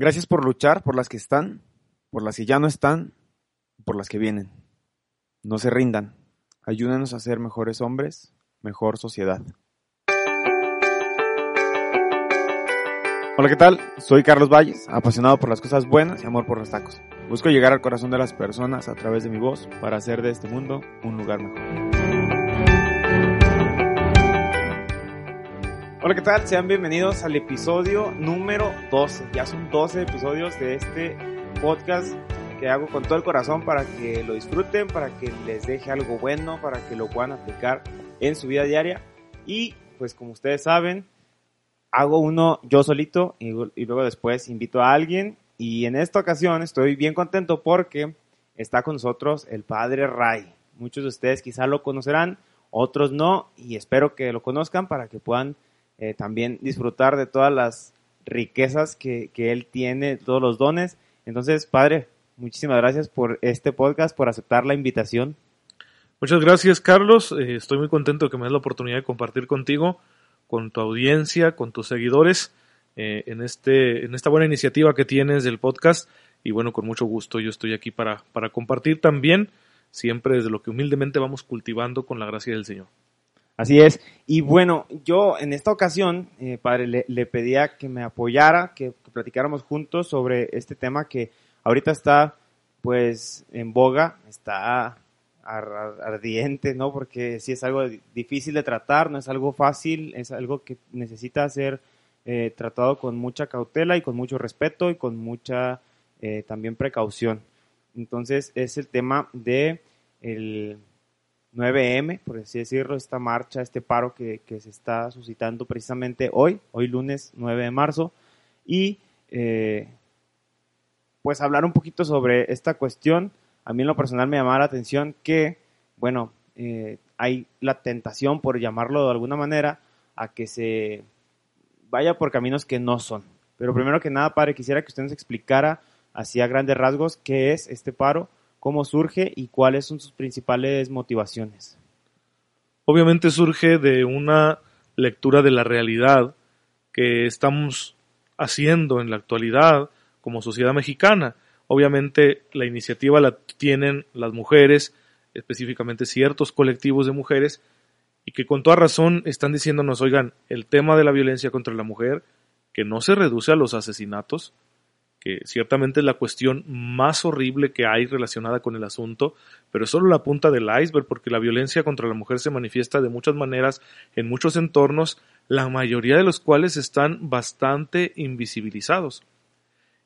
Gracias por luchar por las que están, por las que ya no están, por las que vienen. No se rindan. Ayúdenos a ser mejores hombres, mejor sociedad. Hola, ¿qué tal? Soy Carlos Valles, apasionado por las cosas buenas y amor por los tacos. Busco llegar al corazón de las personas a través de mi voz para hacer de este mundo un lugar mejor. Hola, ¿qué tal? Sean bienvenidos al episodio número 12. Ya son 12 episodios de este podcast que hago con todo el corazón para que lo disfruten, para que les deje algo bueno, para que lo puedan aplicar en su vida diaria. Y pues como ustedes saben, hago uno yo solito y, luego después invito a alguien. Y en esta ocasión estoy bien contento porque está con nosotros el padre Ray. Muchos de ustedes quizá lo conocerán, otros no, y espero que lo conozcan para que puedan eh, también disfrutar de todas las riquezas que, que él tiene, todos los dones. Entonces, padre, muchísimas gracias por este podcast, por aceptar la invitación. Muchas gracias, Carlos. Eh, estoy muy contento de que me des la oportunidad de compartir contigo, con tu audiencia, con tus seguidores, eh, en, este, en esta buena iniciativa que tienes del podcast. Y bueno, con mucho gusto yo estoy aquí para, para compartir también, siempre desde lo que humildemente vamos cultivando con la gracia del Señor. Así es. Y bueno, yo en esta ocasión, eh, padre, le, pedía que me apoyara, que, que, platicáramos juntos sobre este tema que ahorita está, pues, en boga, está ardiente, ¿no? Porque sí es algo difícil de tratar, no es algo fácil, es algo que necesita ser eh, tratado con mucha cautela y con mucho respeto y con mucha eh, también precaución. Entonces es el tema de el 9M, por así decirlo, esta marcha, este paro que, que se está suscitando precisamente hoy, hoy lunes 9 de marzo, y eh, pues hablar un poquito sobre esta cuestión. A mí en lo personal me llamaba la atención que, bueno, eh, hay la tentación, por llamarlo de alguna manera, a que se vaya por caminos que no son. Pero primero que nada, padre, quisiera que usted nos explicara, así a grandes rasgos, qué es este paro, cómo surge y cuáles son sus principales motivaciones. Obviamente surge de una lectura de la realidad que estamos haciendo en la actualidad como sociedad mexicana. Obviamente la iniciativa la tienen las mujeres, específicamente ciertos colectivos de mujeres, y que con toda razón están diciéndonos, oigan, el tema de la violencia contra la mujer, que no se reduce a los asesinatos, que ciertamente es la cuestión más horrible que hay relacionada con el asunto, pero es solo la punta del iceberg, porque la violencia contra la mujer se manifiesta de muchas maneras en muchos entornos, la mayoría de los cuales están bastante invisibilizados.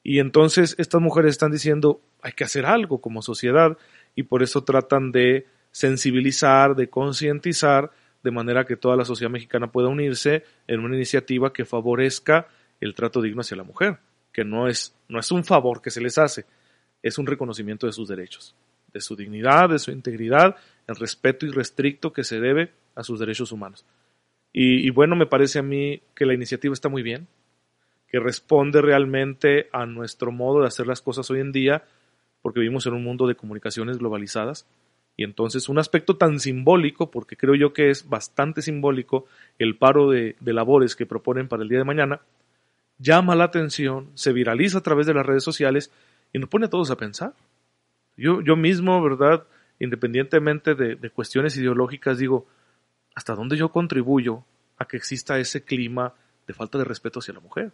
Y entonces estas mujeres están diciendo, hay que hacer algo como sociedad, y por eso tratan de sensibilizar, de concientizar, de manera que toda la sociedad mexicana pueda unirse en una iniciativa que favorezca el trato digno hacia la mujer que no es, no es un favor que se les hace, es un reconocimiento de sus derechos, de su dignidad, de su integridad, el respeto irrestricto que se debe a sus derechos humanos. Y, y bueno, me parece a mí que la iniciativa está muy bien, que responde realmente a nuestro modo de hacer las cosas hoy en día, porque vivimos en un mundo de comunicaciones globalizadas. Y entonces un aspecto tan simbólico, porque creo yo que es bastante simbólico, el paro de, de labores que proponen para el día de mañana, llama la atención, se viraliza a través de las redes sociales y nos pone a todos a pensar. Yo, yo mismo, ¿verdad? Independientemente de, cuestiones ideológicas, digo, ¿hasta dónde yo contribuyo a que exista ese clima de falta de respeto hacia la mujer?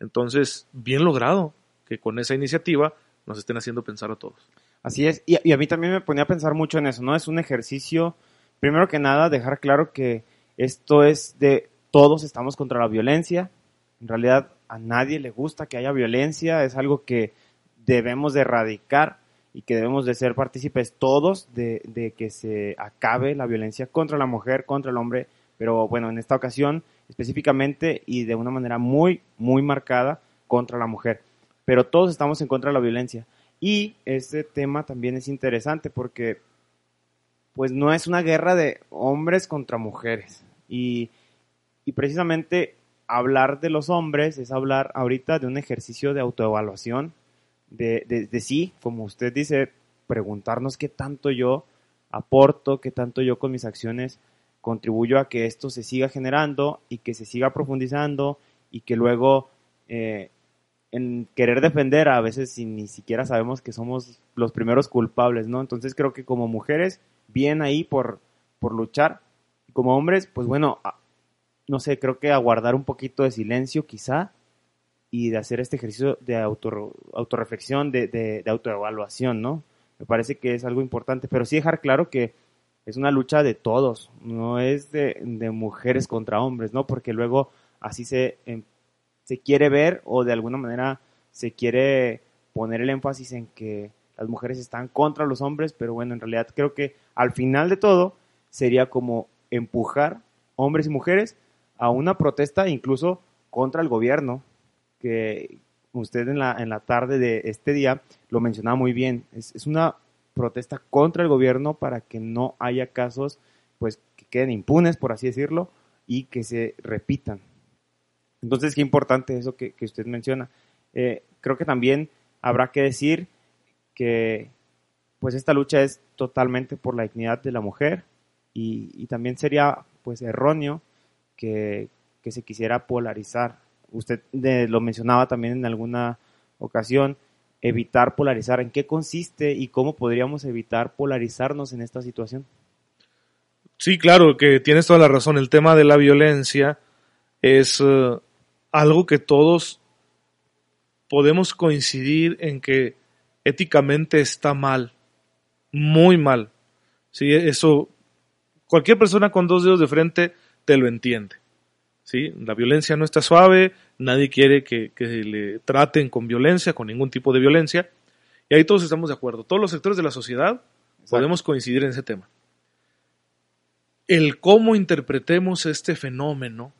Entonces, bien logrado que con esa iniciativa nos estén haciendo pensar a todos. Así es, y, y, a mí también me ponía a pensar mucho en eso, ¿no? Es un ejercicio, primero que nada, dejar claro que esto es de todos estamos contra la violencia, en realidad a nadie le gusta que haya violencia, es algo que debemos de erradicar y que debemos de ser partícipes todos de, de, que se acabe la violencia contra la mujer, contra el hombre, pero bueno, en esta ocasión específicamente y de una manera muy, muy marcada contra la mujer. Pero todos estamos en contra de la violencia. Y este tema también es interesante porque pues no es una guerra de hombres contra mujeres. Y, y precisamente hablar de los hombres es hablar ahorita de un ejercicio de autoevaluación, de, de, de sí, como usted dice, preguntarnos qué tanto yo aporto, qué tanto yo con mis acciones contribuyo a que esto se siga generando y que se siga profundizando y que luego eh, en querer defender a veces si ni siquiera sabemos que somos los primeros culpables, ¿no? Entonces creo que como mujeres, bien ahí por, por luchar, y como hombres, pues bueno, no sé, creo que aguardar un poquito de silencio quizá y de hacer este ejercicio de auto, autorreflexión, de, de, de autoevaluación, ¿no? Me parece que es algo importante, pero sí dejar claro que es una lucha de todos, no es de, de mujeres contra hombres, ¿no? Porque luego así se, em, se quiere ver o de alguna manera se quiere poner el énfasis en que las mujeres están contra los hombres, pero bueno, en realidad creo que al final de todo sería como empujar hombres y mujeres a una protesta incluso contra el gobierno, que, usted en la, en la tarde de este día lo mencionaba muy bien. Es, es una protesta contra el gobierno para que no haya casos pues que queden impunes, por así decirlo, y que se repitan. Entonces, qué importante eso que, que usted menciona. Eh, creo que también habrá que decir que pues esta lucha es totalmente por la dignidad de la mujer y, y también sería pues erróneo que, que se quisiera polarizar usted de, lo mencionaba también en alguna ocasión, evitar polarizar. ¿En qué consiste y cómo podríamos evitar polarizarnos en esta situación? Sí, claro, que tienes toda la razón. El tema de la violencia es uh, algo que todos podemos coincidir en que éticamente está mal, muy mal. Sí, eso cualquier persona con dos dedos de frente te lo entiende. ¿sí? La violencia no está suave, nadie quiere que, que, le traten con violencia, con ningún tipo de violencia, y ahí todos estamos de acuerdo. Todos los sectores de la sociedad Exacto. podemos coincidir en ese tema. El cómo interpretemos este fenómeno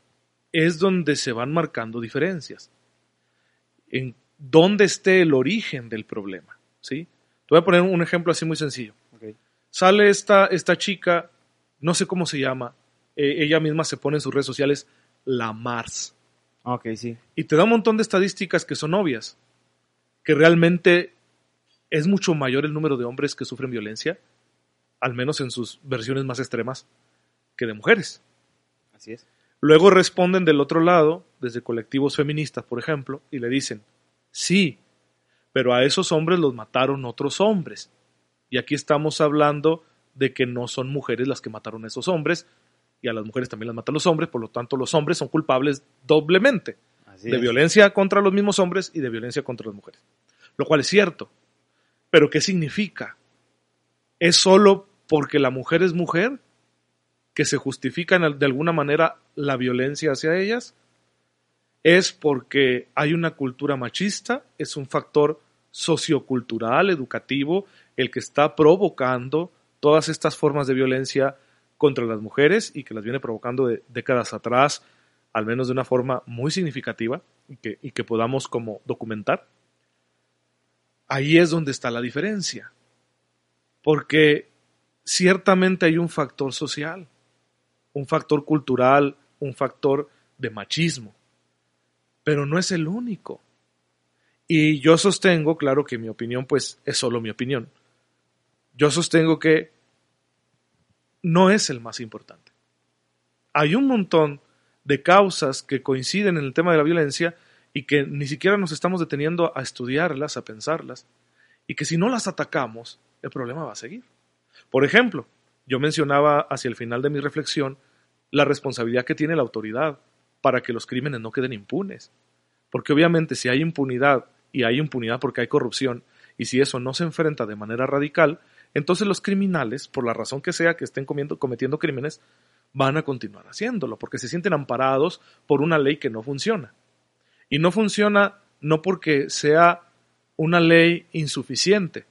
es donde se van marcando diferencias. En dónde esté el origen del problema, ¿sí? Te voy a poner un ejemplo así muy sencillo. Okay. Sale esta, esta chica, no sé cómo se llama, eh, ella misma se pone en sus redes sociales la Mars. Ok, sí. Y te da un montón de estadísticas que son obvias, que realmente es mucho mayor el número de hombres que sufren violencia, al menos en sus versiones más extremas, que de mujeres. Así es. Luego responden del otro lado, desde colectivos feministas, por ejemplo, y le dicen, sí, pero a esos hombres los mataron otros hombres. Y aquí estamos hablando de que no son mujeres las que mataron a esos hombres, y a las mujeres también las matan los hombres, por lo tanto los hombres son culpables doblemente Así de es. violencia contra los mismos hombres y de violencia contra las mujeres. Lo cual es cierto. Pero ¿qué significa? ¿Es solo porque la mujer es mujer que se justifica de alguna manera la violencia hacia ellas? ¿Es porque hay una cultura machista? ¿Es un factor sociocultural, educativo, el que está provocando todas estas formas de violencia contra las mujeres y que las viene provocando de décadas atrás, al menos de una forma muy significativa y que, y que podamos como documentar. Ahí es donde está la diferencia, porque ciertamente hay un factor social, un factor cultural, un factor de machismo, pero no es el único. Y yo sostengo, claro que mi opinión pues es solo mi opinión, yo sostengo que no es el más importante. Hay un montón de causas que coinciden en el tema de la violencia y que ni siquiera nos estamos deteniendo a estudiarlas, a pensarlas, y que si no las atacamos, el problema va a seguir. Por ejemplo, yo mencionaba hacia el final de mi reflexión la responsabilidad que tiene la autoridad para que los crímenes no queden impunes. Porque obviamente si hay impunidad, y hay impunidad porque hay corrupción, y si eso no se enfrenta de manera radical, entonces los criminales, por la razón que sea que estén cometiendo crímenes, van a continuar haciéndolo, porque se sienten amparados por una ley que no funciona. Y no funciona no porque sea una ley insuficiente.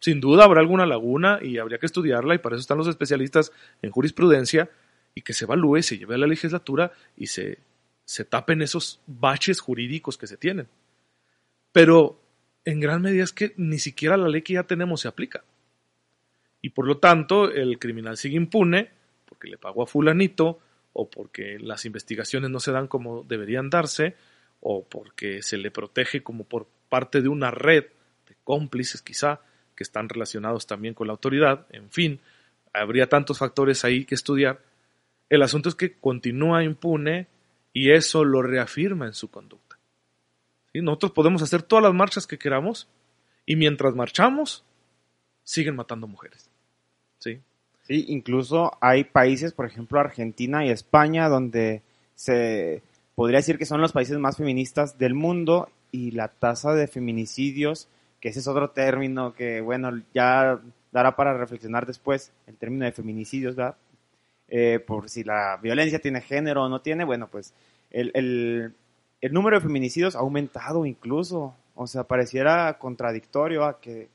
Sin duda habrá alguna laguna y habría que estudiarla, y para eso están los especialistas en jurisprudencia, y que se evalúe, se lleve a la legislatura y se, se tapen esos baches jurídicos que se tienen. Pero en gran medida es que ni siquiera la ley que ya tenemos se aplica. Y por lo tanto, el criminal sigue impune porque le pagó a fulanito o porque las investigaciones no se dan como deberían darse o porque se le protege como por parte de una red de cómplices quizá que están relacionados también con la autoridad, en fin, habría tantos factores ahí que estudiar. El asunto es que continúa impune y eso lo reafirma en su conducta. Nosotros podemos hacer todas las marchas que queramos y mientras marchamos siguen matando mujeres. ¿Sí? Incluso hay países, por ejemplo Argentina y España, donde se podría decir que son los países más feministas del mundo y la tasa de feminicidios, que ese es otro término que, bueno, ya dará para reflexionar después, el término de feminicidios, ¿verdad? Eh, por si la violencia tiene género o no tiene, bueno, pues el, el, el número de feminicidios ha aumentado incluso, o sea, pareciera contradictorio a que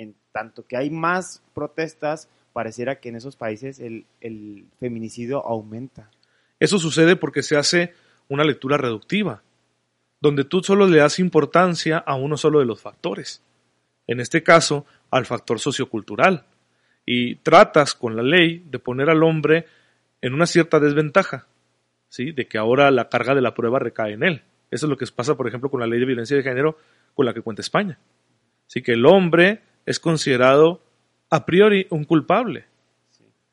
en tanto que hay más protestas, pareciera que en esos países el, el feminicidio aumenta. Eso sucede porque se hace una lectura reductiva, donde tú solo le das importancia a uno solo de los factores. En este caso, al factor sociocultural. Y tratas con la ley de poner al hombre en una cierta desventaja, ¿sí? De que ahora la carga de la prueba recae en él. Eso es lo que pasa, por ejemplo, con la ley de violencia de género con la que cuenta España. Así que el hombre es considerado a priori un culpable.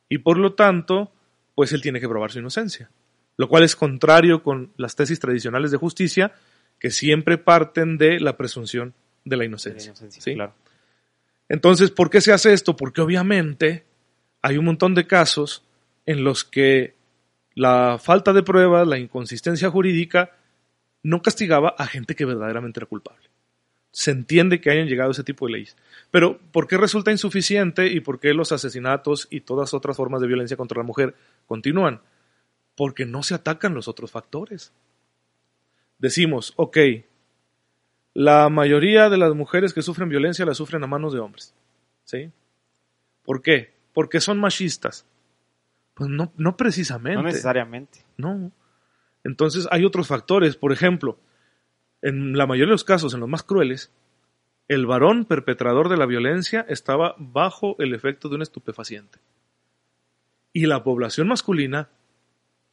Y por lo tanto, pues él tiene que probar su inocencia. Lo cual es contrario con las tesis tradicionales de justicia que siempre parten de la presunción de la inocencia. Entonces, ¿por qué se hace esto? Porque obviamente hay un montón de casos en los que la falta de pruebas, la inconsistencia jurídica, no castigaba a gente que verdaderamente era culpable se entiende que hayan llegado ese tipo de leyes. Pero, ¿por qué resulta insuficiente y por qué los asesinatos y todas otras formas de violencia contra la mujer continúan? Porque no se atacan los otros factores. Decimos, ok, la mayoría de las mujeres que sufren violencia la sufren a manos de hombres. ¿Sí? ¿Por qué? Porque son machistas. Pues no, no precisamente. No necesariamente. No. Entonces hay otros factores. Por ejemplo, en la mayoría de los casos, en los más crueles, el varón perpetrador de la violencia estaba bajo el efecto de un estupefaciente. Y la población masculina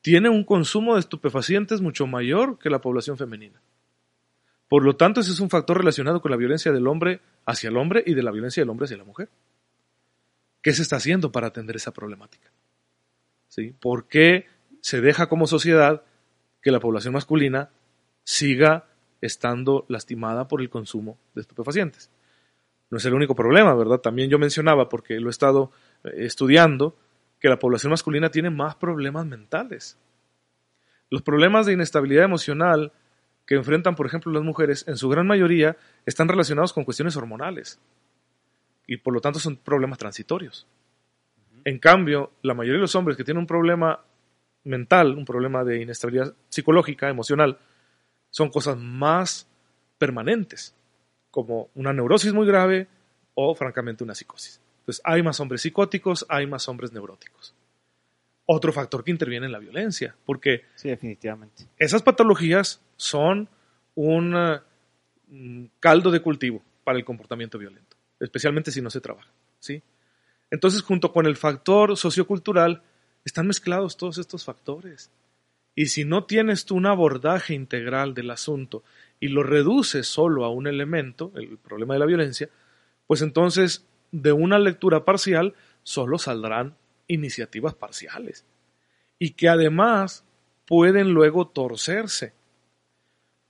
tiene un consumo de estupefacientes mucho mayor que la población femenina. Por lo tanto, ese es un factor relacionado con la violencia del hombre hacia el hombre y de la violencia del hombre hacia la mujer. ¿Qué se está haciendo para atender esa problemática? ¿Sí? ¿Por qué se deja como sociedad que la población masculina siga estando lastimada por el consumo de estupefacientes. No es el único problema, ¿verdad? También yo mencionaba, porque lo he estado eh, estudiando, que la población masculina tiene más problemas mentales. Los problemas de inestabilidad emocional que enfrentan, por ejemplo, las mujeres, en su gran mayoría están relacionados con cuestiones hormonales y por lo tanto son problemas transitorios. En cambio, la mayoría de los hombres que tienen un problema mental, un problema de inestabilidad psicológica, emocional, son cosas más permanentes, como una neurosis muy grave o francamente una psicosis. Entonces hay más hombres psicóticos, hay más hombres neuróticos. Otro factor que interviene en la violencia, porque sí, definitivamente. esas patologías son un mm, caldo de cultivo para el comportamiento violento, especialmente si no se trabaja. ¿sí? Entonces, junto con el factor sociocultural, están mezclados todos estos factores. Y si no tienes tú un abordaje integral del asunto y lo reduces solo a un elemento, el problema de la violencia, pues entonces de una lectura parcial solo saldrán iniciativas parciales y que además pueden luego torcerse.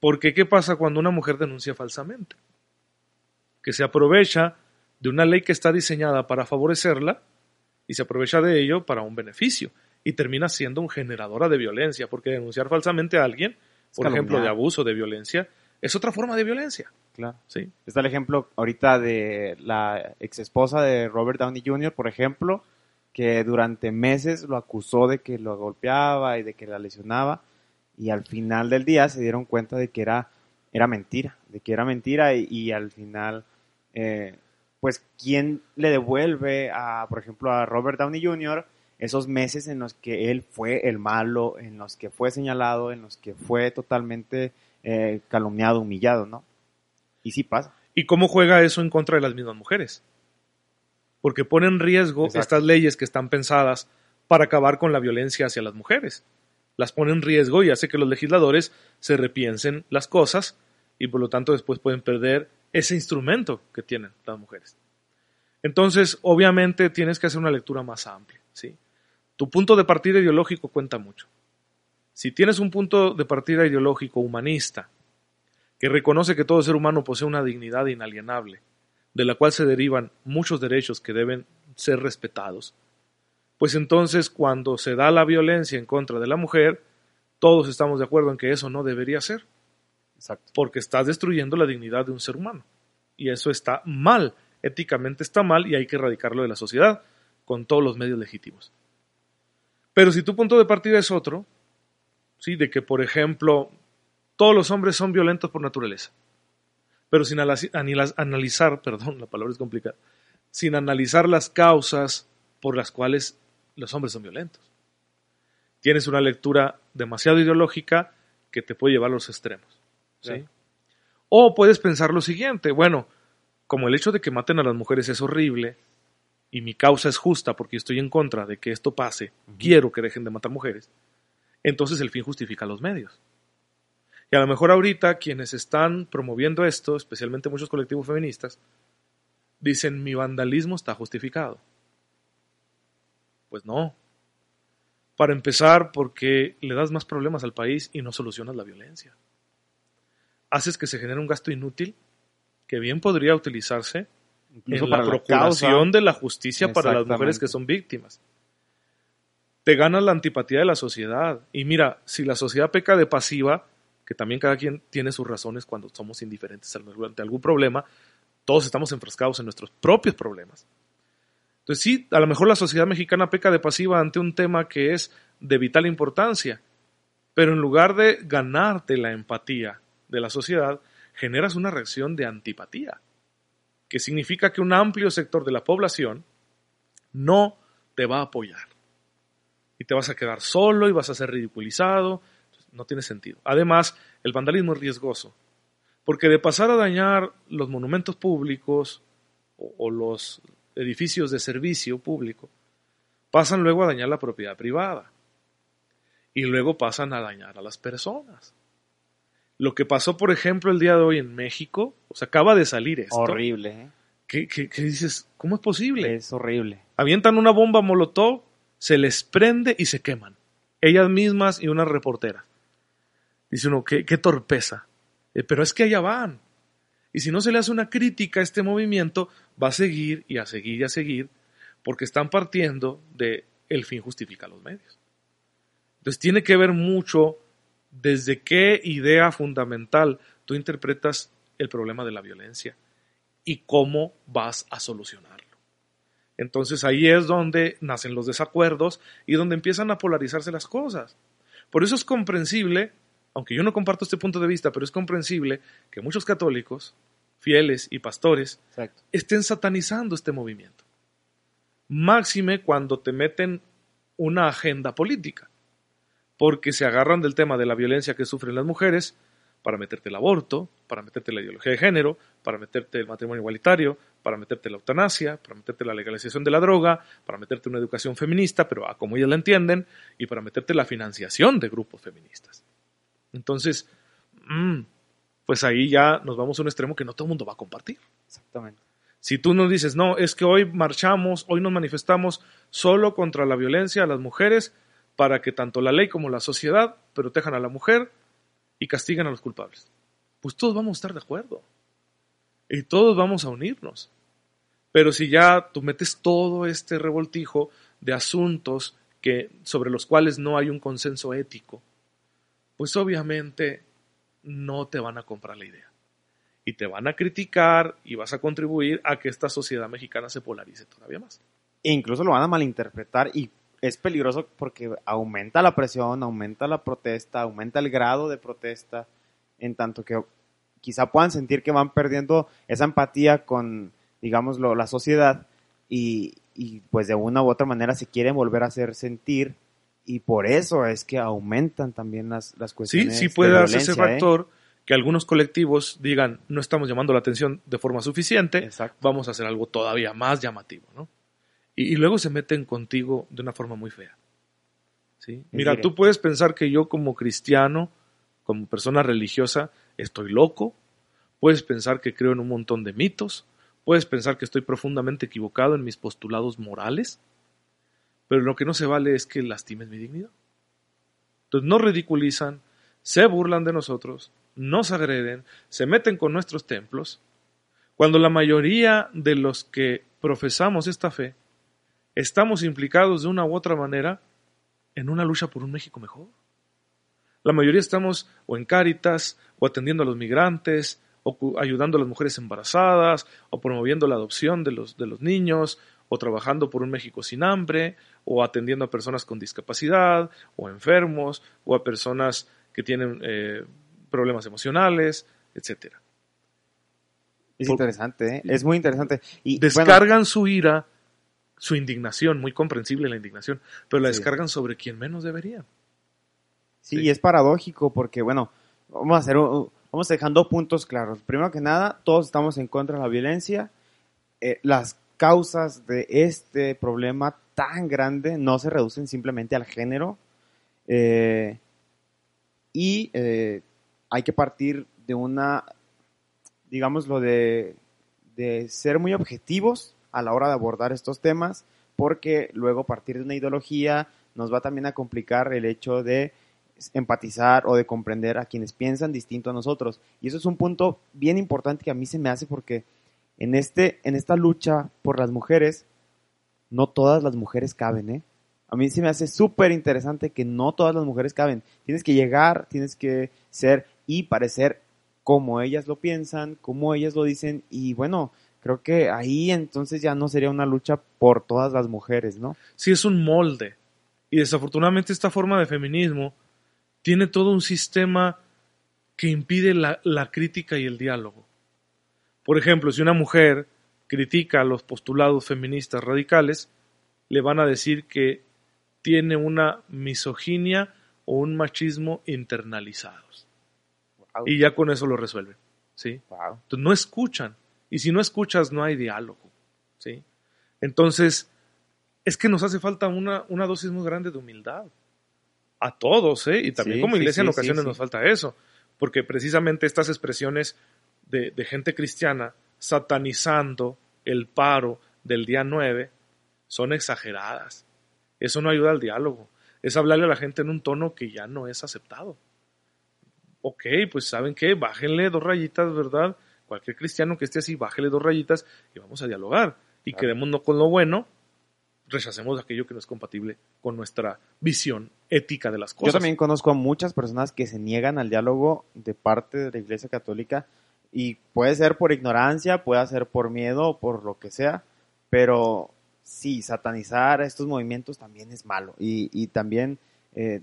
Porque ¿qué pasa cuando una mujer denuncia falsamente? Que se aprovecha de una ley que está diseñada para favorecerla y se aprovecha de ello para un beneficio y termina siendo un generadora de violencia, porque denunciar falsamente a alguien, por ejemplo, de abuso, de violencia, es otra forma de violencia. Claro. Sí. Está el ejemplo ahorita de la ex esposa de Robert Downey Jr., por ejemplo, que durante meses lo acusó de que lo golpeaba y de que la lesionaba, y al final del día se dieron cuenta de que era, era mentira, de que era mentira, y, al final, eh, pues, ¿quién le devuelve a, por ejemplo, a Robert Downey Jr., esos meses en los que él fue el malo, en los que fue señalado, en los que fue totalmente eh, calumniado, humillado, ¿no? Y sí pasa. ¿Y cómo juega eso en contra de las mismas mujeres? Porque pone en riesgo Exacto. estas leyes que están pensadas para acabar con la violencia hacia las mujeres. Las pone en riesgo y hace que los legisladores se repiensen las cosas y por lo tanto después pueden perder ese instrumento que tienen las mujeres. Entonces, obviamente tienes que hacer una lectura más amplia, ¿sí? Tu punto de partida ideológico cuenta mucho. Si tienes un punto de partida ideológico humanista, que reconoce que todo ser humano posee una dignidad inalienable, de la cual se derivan muchos derechos que deben ser respetados, pues entonces cuando se da la violencia en contra de la mujer, todos estamos de acuerdo en que eso no debería ser, Exacto. porque estás destruyendo la dignidad de un ser humano. Y eso está mal, éticamente está mal y hay que erradicarlo de la sociedad con todos los medios legítimos. Pero si tu punto de partida es otro, ¿sí? de que, por ejemplo, todos los hombres son violentos por naturaleza, pero sin analizar, perdón, la palabra es complicada, sin analizar las causas por las cuales los hombres son violentos. Tienes una lectura demasiado ideológica que te puede llevar a los extremos. ¿sí? Claro. O puedes pensar lo siguiente, bueno, como el hecho de que maten a las mujeres es horrible y mi causa es justa porque estoy en contra de que esto pase, quiero que dejen de matar mujeres, entonces el fin justifica los medios. Y a lo mejor ahorita quienes están promoviendo esto, especialmente muchos colectivos feministas, dicen mi vandalismo está justificado. Pues no. Para empezar, porque le das más problemas al país y no solucionas la violencia. Haces que se genere un gasto inútil que bien podría utilizarse Incluso en para la procuración de la justicia para las mujeres que son víctimas. Te ganas la antipatía de la sociedad. Y mira, si la sociedad peca de pasiva, que también cada quien tiene sus razones cuando somos indiferentes ante algún problema, todos estamos enfrascados en nuestros propios problemas. Entonces sí, a lo mejor la sociedad mexicana peca de pasiva ante un tema que es de vital importancia, pero en lugar de ganarte la empatía de la sociedad, generas una reacción de antipatía que significa que un amplio sector de la población no te va a apoyar. Y te vas a quedar solo y vas a ser ridiculizado. No tiene sentido. Además, el vandalismo es riesgoso, porque de pasar a dañar los monumentos públicos o, o los edificios de servicio público, pasan luego a dañar la propiedad privada. Y luego pasan a dañar a las personas. Lo que pasó, por ejemplo, el día de hoy en México, o sea, acaba de salir esto. Horrible, ¿eh? ¿Qué, qué- qué dices? ¿Cómo es posible? Es horrible. Avientan una bomba molotov, se les prende y se queman. Ellas mismas y una reportera. Dice uno, qué, qué torpeza. Eh, pero es que allá van. Y si no se le hace una crítica a este movimiento, va a seguir y a seguir y a seguir, porque están partiendo de el fin justifica los medios. Entonces tiene que ver mucho desde qué idea fundamental tú interpretas el problema de la violencia y cómo vas a solucionarlo. Entonces ahí es donde nacen los desacuerdos y donde empiezan a polarizarse las cosas. Por eso es comprensible, aunque yo no comparto este punto de vista, pero es comprensible que muchos católicos, fieles y pastores Exacto. estén satanizando este movimiento. Máxime cuando te meten una agenda política, porque se agarran del tema de la violencia que sufren las mujeres para meterte el aborto, para meterte la ideología de género, para meterte el matrimonio igualitario, para meterte la eutanasia, para meterte la legalización de la droga, para meterte una educación feminista, pero a como ellas la entienden, y para meterte la financiación de grupos feministas. Entonces, mm, pues ahí ya nos vamos a un extremo que no todo el mundo va a compartir. Exactamente. Si tú nos dices, no, es que hoy marchamos, hoy nos manifestamos solo contra la violencia a las mujeres para que tanto la ley como la sociedad protejan a la mujer y castiguen a los culpables. Pues todos vamos a estar de acuerdo. Y todos vamos a unirnos. Pero si ya tú metes todo este revoltijo de asuntos que, sobre los cuales no hay un consenso ético, pues obviamente no te van a comprar la idea y te van a criticar y vas a contribuir a que esta sociedad mexicana se polarice todavía más. E incluso lo van a malinterpretar y es peligroso porque aumenta la presión, aumenta la protesta, aumenta el grado de protesta, en tanto que quizá puedan sentir que van perdiendo esa empatía con, digámoslo, la sociedad y, y pues de una u otra manera se quieren volver a hacer sentir y por eso es que aumentan también las, las Sí, cuestiones. sí de puede darse ese ¿eh? factor que algunos colectivos digan, no estamos llamando la atención de forma suficiente, Exacto. vamos a hacer algo todavía más llamativo, ¿no? Y, y luego se meten contigo de una forma muy fea. ¿sí? Mira, tú puedes pensar que yo como cristiano, como persona religiosa, estoy loco, puedes pensar que creo en un montón de mitos, puedes pensar que estoy profundamente equivocado en mis postulados morales, pero lo que no se vale es que lastimes mi dignidad. Entonces nos ridiculizan, se burlan de nosotros, nos agreden, se meten con nuestros templos, cuando la mayoría de los que profesamos esta fe estamos implicados de una u otra manera en una lucha por un México mejor. La mayoría estamos o en Cáritas, o atendiendo a los migrantes, o ayudando a las mujeres embarazadas, o promoviendo la adopción de los, de los niños, o trabajando por un México sin hambre, o atendiendo a personas con discapacidad, o enfermos, o a personas que tienen eh, problemas emocionales, etcétera. Es interesante, ¿eh? es muy interesante. Y bueno, Descargan su ira, su indignación, muy comprensible la indignación, pero la Sí. descargan sobre quien menos deberían. Sí, Sí. y es paradójico porque, bueno, vamos a hacer, vamos dejando puntos claros. Primero que nada, todos estamos en contra de la violencia. Eh, las causas de este problema tan grande no se reducen simplemente al género. Eh, y eh, hay que partir de una, digámoslo, de, de ser muy objetivos a la hora de abordar estos temas, porque luego partir de una ideología nos va también a complicar el hecho de empatizar o de comprender a quienes piensan distinto a nosotros. Y eso es un punto bien importante que a mí se me hace porque en, este, en esta lucha por las mujeres, no todas las mujeres caben, ¿eh? A mí se me hace súper interesante que no todas las mujeres caben. Tienes que llegar, tienes que ser y parecer como ellas lo piensan, como ellas lo dicen. Y bueno, creo que ahí entonces ya no sería una lucha por todas las mujeres, ¿no? Sí es un molde. Y desafortunadamente esta forma de feminismo tiene todo un sistema que impide la, la crítica y el diálogo. Por ejemplo, si una mujer critica los postulados feministas radicales, le van a decir que tiene una misoginia o un machismo internalizados. Wow. Y ya con eso lo resuelven. ¿sí? Wow. Entonces, no escuchan. Y si no escuchas, no hay diálogo. ¿sí? Entonces, es que nos hace falta una, una dosis muy grande de humildad. A todos, ¿eh? Y también Sí, como sí, iglesia en ocasiones nos falta eso. Porque precisamente estas expresiones de, de gente cristiana satanizando el paro del día 9 son exageradas. Eso no ayuda al diálogo. Es hablarle a la gente en un tono que ya no es aceptado. Ok, pues ¿saben qué? Bájenle dos rayitas, ¿verdad? Cualquier cristiano que esté así, bájele dos rayitas y vamos a dialogar. Y Claro. quedémonos con lo bueno, rechacemos aquello que no es compatible con nuestra visión ética de las cosas. Yo también conozco a muchas personas que se niegan al diálogo de parte de la Iglesia Católica y puede ser por ignorancia, puede ser por miedo o por lo que sea, pero sí, satanizar estos movimientos también es malo y, y también eh,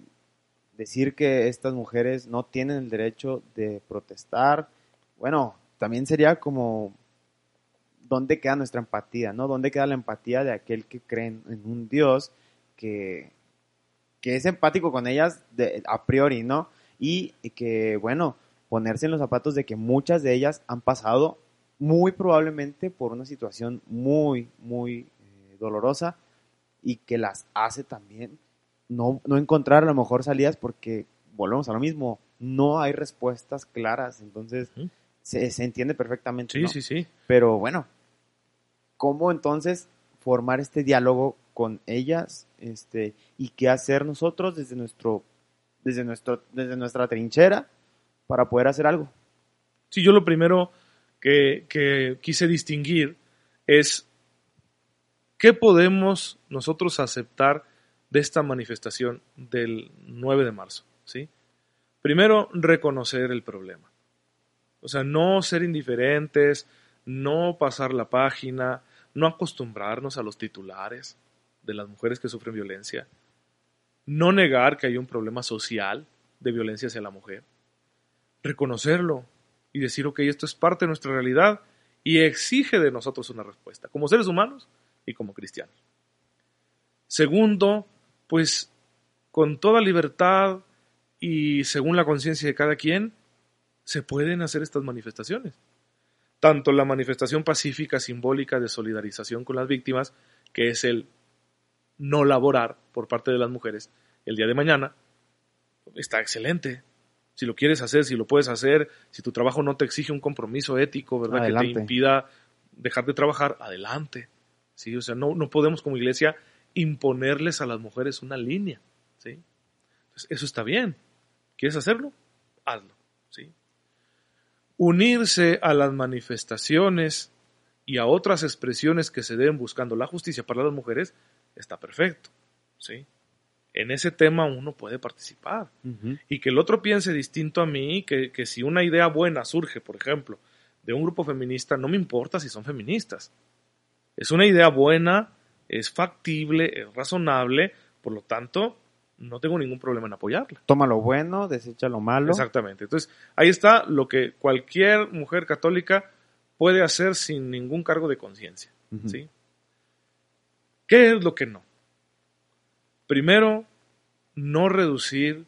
decir que estas mujeres no tienen el derecho de protestar, bueno, también sería como dónde queda nuestra empatía, ¿no? ¿Dónde queda la empatía de aquel que cree en, un Dios que, que es empático con ellas de, a priori, ¿no? Y, que, bueno, ponerse en los zapatos de que muchas de ellas han pasado muy probablemente por una situación muy, muy eh, dolorosa y que las hace también no, no encontrar a lo mejor salidas porque volvemos a lo mismo, no hay respuestas claras, entonces. Se, se entiende perfectamente. Sí, ¿no? sí, sí. Pero bueno, ¿cómo entonces formar este diálogo con ellas? Este, y qué hacer nosotros desde nuestro, desde nuestro, desde nuestra trinchera para poder hacer algo. Sí, yo lo primero que, que quise distinguir es qué podemos nosotros aceptar de esta manifestación del 9 de marzo. ¿sí? Primero, reconocer el problema. O sea, no ser indiferentes, no pasar la página, no acostumbrarnos a los titulares de las mujeres que sufren violencia, no negar que hay un problema social de violencia hacia la mujer, reconocerlo y decir, ok, esto es parte de nuestra realidad y exige de nosotros una respuesta. Como seres humanos, y como cristianos. Segundo, pues con toda libertad y según la conciencia de cada quien, se pueden hacer estas manifestaciones. Tanto la manifestación pacífica simbólica de solidarización con las víctimas, que es el no laborar por parte de las mujeres el día de mañana, está excelente. Si lo quieres hacer, si lo puedes hacer, si tu trabajo no te exige un compromiso ético, ¿verdad? Que te impida dejar de trabajar, adelante. ¿sí? O sea, no, no podemos como iglesia imponerles a las mujeres una línea. ¿sí? eso está bien. ¿Quieres hacerlo? Hazlo. Unirse a las manifestaciones y a otras expresiones que se den buscando la justicia para las mujeres está perfecto. ¿sí? En ese tema uno puede participar. Y que el otro piense distinto a mí, que, que si una idea buena surge, por ejemplo, de un grupo feminista, no me importa si son feministas. Es una idea buena, es factible, es razonable, por lo tanto, no tengo ningún problema en apoyarla. Toma lo bueno, desecha lo malo. Exactamente. Entonces, ahí está lo que cualquier mujer católica puede hacer sin ningún cargo de conciencia. ¿sí? ¿Qué es lo que no? Primero, no reducir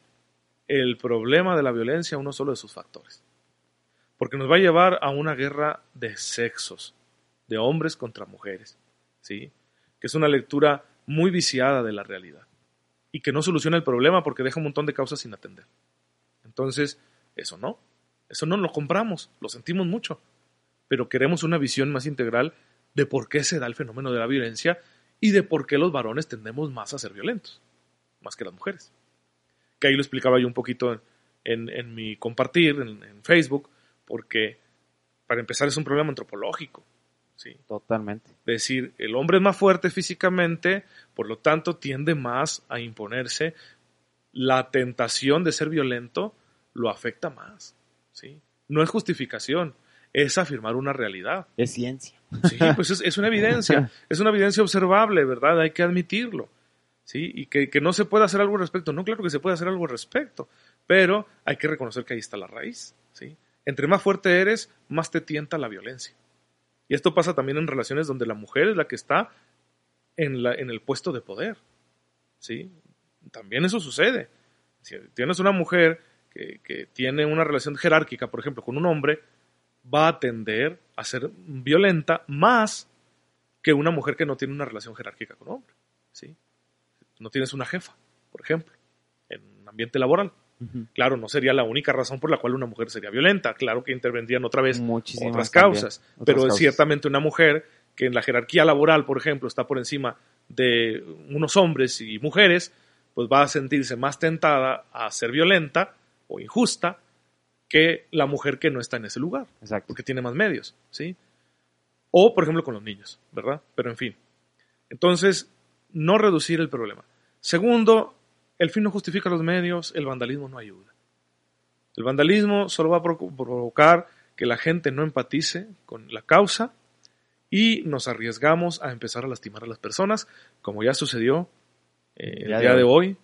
el problema de la violencia a uno solo de sus factores. Porque nos va a llevar a una guerra de sexos, de hombres contra mujeres, ¿sí? Que es una lectura muy viciada de la realidad y que no soluciona el problema porque deja un montón de causas sin atender. Entonces, eso no, eso no lo compramos, lo sentimos mucho, pero queremos una visión más integral de por qué se da el fenómeno de la violencia y de por qué los varones tendemos más a ser violentos, más que las mujeres. Que ahí lo explicaba yo un poquito en, mi compartir en, Facebook, porque para empezar es un problema antropológico. ¿Sí? Totalmente. Es decir, el hombre es más fuerte físicamente, por lo tanto tiende más a imponerse. La tentación de ser violento lo afecta más. ¿sí? No es justificación, es afirmar una realidad. Es ciencia. Sí, pues es, una evidencia, es una evidencia observable, ¿verdad? Hay que admitirlo. ¿Sí? Y que, que, no se puede hacer algo al respecto. No, claro que se puede hacer algo al respecto, pero hay que reconocer que ahí está la raíz. ¿sí? Entre más fuerte eres, más te tienta la violencia. Y esto pasa también en relaciones donde la mujer es la que está en, la, en el puesto de poder. ¿sí? También eso sucede. Si tienes una mujer que, que tiene una relación jerárquica, por ejemplo, con un hombre, va a tender a ser violenta más que una mujer que no tiene una relación jerárquica con un hombre. ¿sí? No tienes una jefa, por ejemplo, en un ambiente laboral. Claro, no sería la única razón por la cual una mujer sería violenta. Claro que intervendrían otra vez otras causas. pero es ciertamente una mujer que en la jerarquía laboral, por ejemplo, está por encima de unos hombres y mujeres, pues va a sentirse más tentada a ser violenta o injusta que la mujer que no está en ese lugar. Exacto. Porque tiene más medios, ¿sí? O, por ejemplo, con los niños, ¿verdad? Pero en fin. Entonces, no reducir el problema. Segundo, el fin no justifica los medios, el vandalismo no ayuda. El vandalismo solo va a provocar que la gente no empatice con la causa y nos arriesgamos a empezar a lastimar a las personas, como ya sucedió eh, el día de hoy